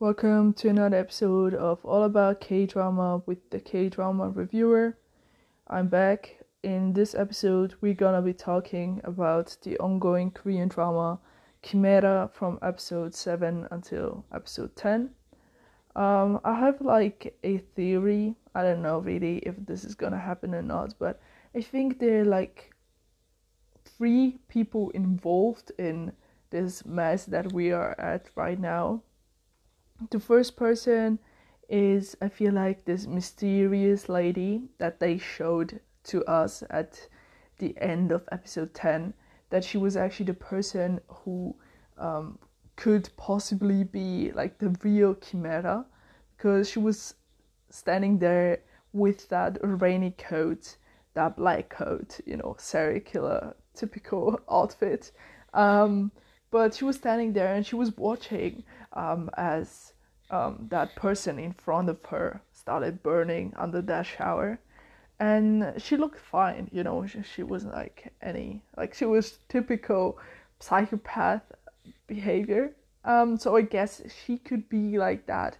Welcome to another episode of All About K Drama with the K Drama Reviewer. I'm back. In this episode, we're gonna be talking about the ongoing Korean drama Chimera from episode 7 until episode 10. Um, I have like a theory. I don't know really if this is gonna happen or not, but I think there are like three people involved in this mess that we are at right now the first person is I feel like this mysterious lady that they showed to us at the end of episode 10 that she was actually the person who um, could possibly be like the real chimera because she was standing there with that rainy coat that black coat you know serial killer typical outfit. Um, but she was standing there and she was watching um, as um, that person in front of her started burning under that shower. And she looked fine you know she, she wasn't like any like she was typical psychopath behavior. Um so i guess she could be like that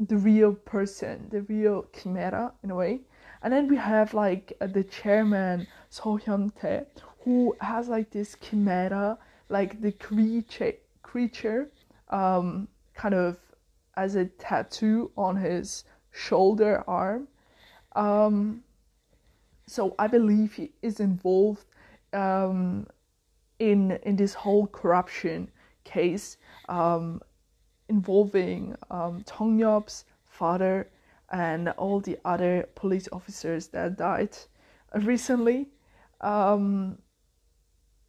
the real person the real chimera in a way. And then we have like uh, the chairman So Hyun Tae who has like this chimera like the creature creature um kind of as a tattoo on his shoulder arm. Um, so I believe he is involved um, in in this whole corruption case um, involving um, Tong Yop's father and all the other police officers that died recently. Um,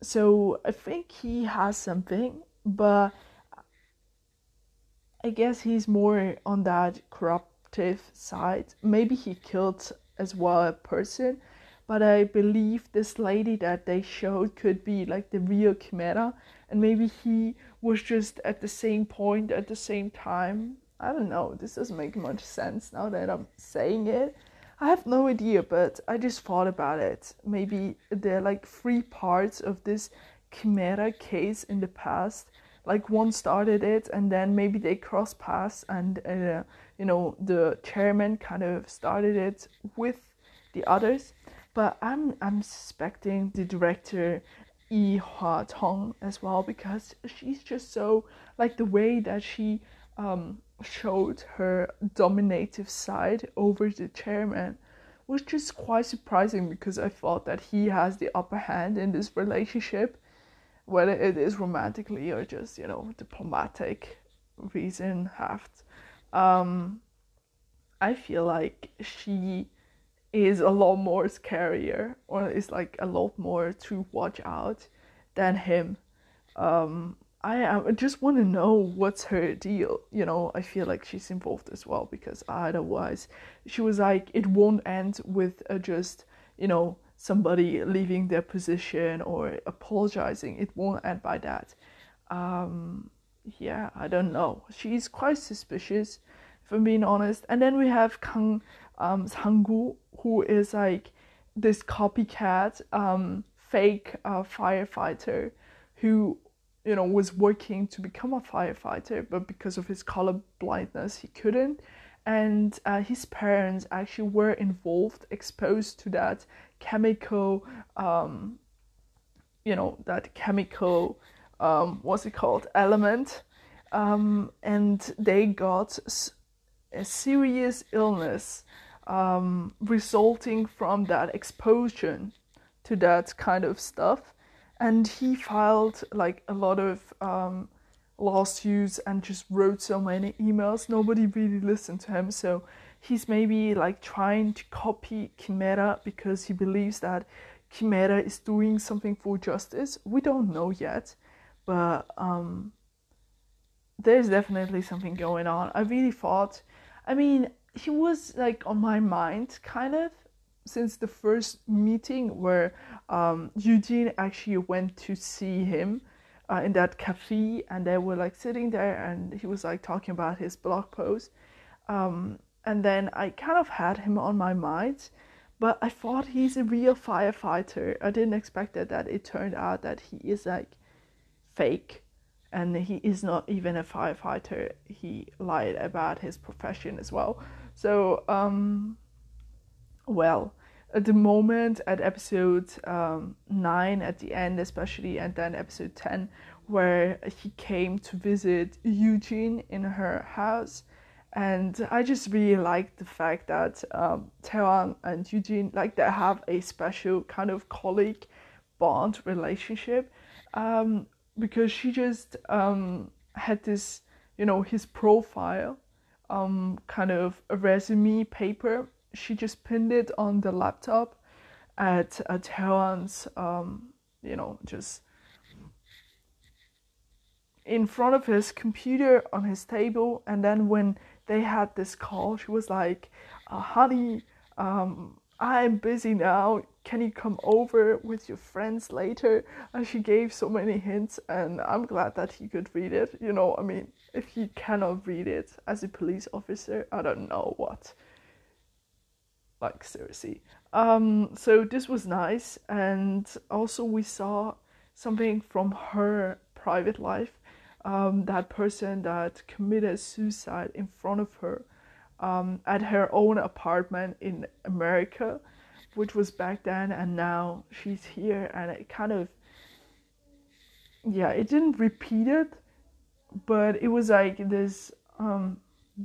so I think he has something, but I guess he's more on that corruptive side. Maybe he killed as well a person, but I believe this lady that they showed could be like the real Chimera, and maybe he was just at the same point at the same time. I don't know. This doesn't make much sense now that I'm saying it. I have no idea, but I just thought about it. Maybe there are like three parts of this Chimera case in the past like one started it and then maybe they cross paths and uh, you know the chairman kind of started it with the others. But i'm i'm suspecting the director Lee Hwa Tong as well because she's just so like the way that she um, showed her dominative side over the chairman was just quite surprising because I thought that he has the upper hand in this relationship whether it is romantically or just you know diplomatic reason have um i feel like she is a lot more scarier or is like a lot more to watch out than him um I, I just want to know what's her deal. You know, I feel like she's involved as well because otherwise, she was like, it won't end with just, you know, somebody leaving their position or apologizing. It won't end by that. Um, yeah, I don't know. She's quite suspicious, if I'm being honest. And then we have Kang um, Sanggu, who is like this copycat, um, fake uh, firefighter who you know was working to become a firefighter but because of his color blindness he couldn't and uh, his parents actually were involved exposed to that chemical um, you know that chemical um, what's it called element. Um, and they got a serious illness um, resulting from that exposure to that kind of stuff. And he filed like a lot of um, lawsuits and just wrote so many emails nobody really listened to him so he's maybe like trying to copy Chimera because he believes that Chimera is doing something for justice. We don't know yet, but um, there's definitely something going on. I really thought, I mean, he was like on my mind kind of since the first meeting where um, Eugene actually went to see him uh, in that cafe and they were like sitting there and he was like talking about his blog post. Um, and then I kind of had him on my mind, but I thought he's a real firefighter. I didn't expect that that it turned out that he is like fake and he is not even a firefighter. He lied about his profession as well. So, um, well, at the moment, at episode um, 9, at the end especially, and then episode 10, where he came to visit Eugene in her house. And I just really like the fact that um, and Eugene, like, they have a special kind of colleague bond relationship. Um, because she just um, had this, you know, his profile, um, kind of a resume paper. She just pinned it on the laptop at at Taewon's, um, you know, just in front of his computer on his table. And then when they had this call, she was like, uh, "Honey, um, I'm busy now can you come over with your friends later? And she gave so many hints, and I'm glad that he could read it. You know, I mean, if he cannot read it as a police officer, I don't know what. Like, seriously. Um, so this was nice, and also we saw something from her private life. Um, that person that committed suicide in front of her um, at her own apartment in America which was back then and now she's here and it kind of yeah it didn't repeat it but it was like this um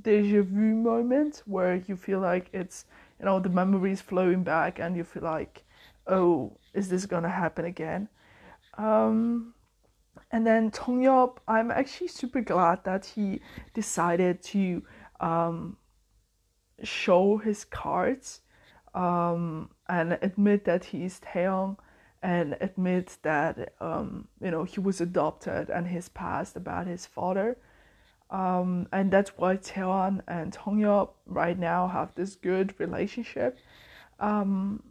deja vu moment where you feel like it's you know the memories flowing back and you feel like oh is this gonna happen again um and then Tong Yop, I'm actually super glad that he decided to um, show his cards um, and admit that he's Taeyong and admit that um, you know he was adopted and his past about his father. Um, and that's why Taeyeon and Tongyeop right now have this good relationship. Um,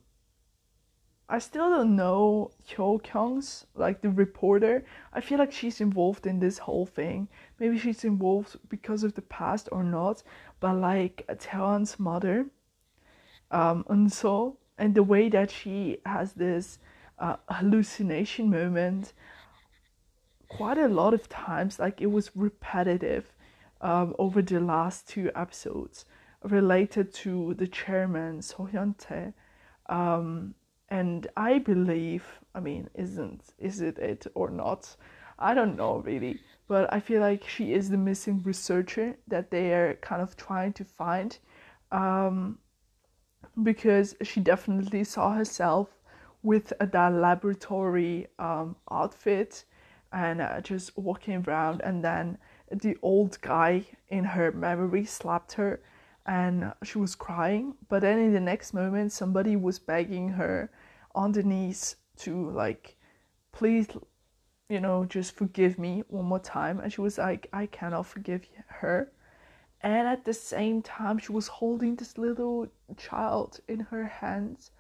I still don't know Hyo Kyung's like the reporter. I feel like she's involved in this whole thing. Maybe she's involved because of the past or not. But like Taeyeon's mother, um, Eunso, and the way that she has this uh, hallucination moment quite a lot of times like it was repetitive um, over the last two episodes related to the chairman So Hyun um, and I believe I mean isn't is it it or not? I don't know really. But I feel like she is the missing researcher that they are kind of trying to find um, because she definitely saw herself with that laboratory um, outfit and uh, just walking around and then the old guy in her memory slapped her and she was crying. But then in the next moment somebody was begging her on the knees to like please you know just forgive me one more time. And she was like i cannot forgive her. And at the same time she was holding this little child in her hands.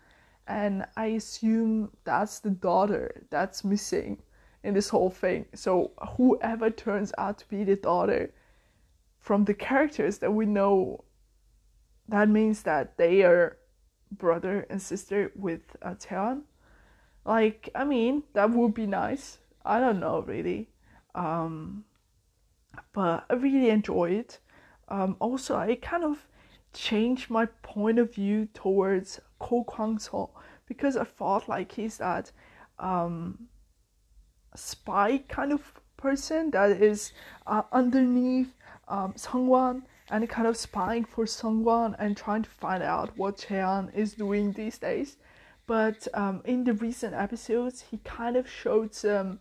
And i assume that's the daughter that's missing in this whole thing so whoever turns out to be the daughter from the characters that we know that means that they are brother and sister with uh, Taeyeon. Like, I mean, that would be nice. I don't know really. Um, but I really enjoy it um, also I kind of changed my point of view towards Ko Kwang So because I thought like he's that um, spy kind of person that is uh, underneath um, and kind of spying for Sungwon and trying to find out what Cheon is doing these days. But um, in the recent episodes, he kind of showed some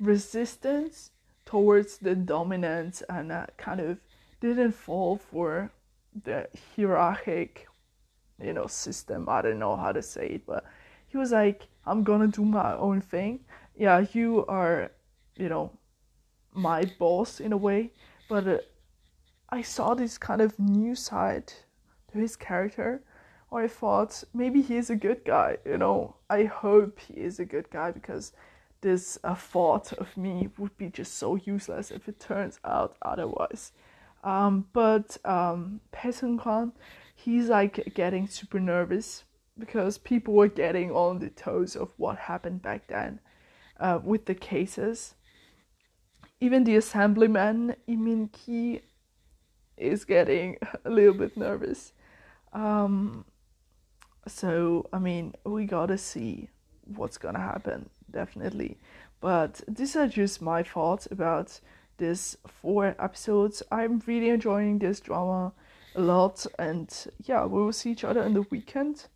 resistance towards the dominance and uh, kind of didn't fall for the hierarchic, you know, system. I don't know how to say it, but he was like, I'm gonna do my own thing. Yeah, you are, you know, my boss in a way, but uh, I saw this kind of new side to his character. Or I thought maybe he is a good guy, you know. I hope he is a good guy because this uh, thought of me would be just so useless if it turns out otherwise. Um, but um, Kwan, he's like getting super nervous because people were getting on the toes of what happened back then uh, with the cases. even the assemblyman Imin Ki is getting a little bit nervous. Um, so I mean, we gotta see what's gonna happen definitely. But these are just my thoughts about this four episodes. I'm really enjoying this drama a lot, and yeah, we will see each other in the weekend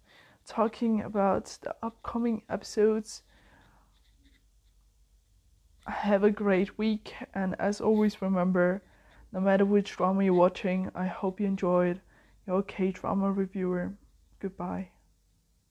talking about the upcoming episodes. Have a great week, and as always, remember no matter which drama you're watching, I hope you enjoyed. Your K drama reviewer. Goodbye.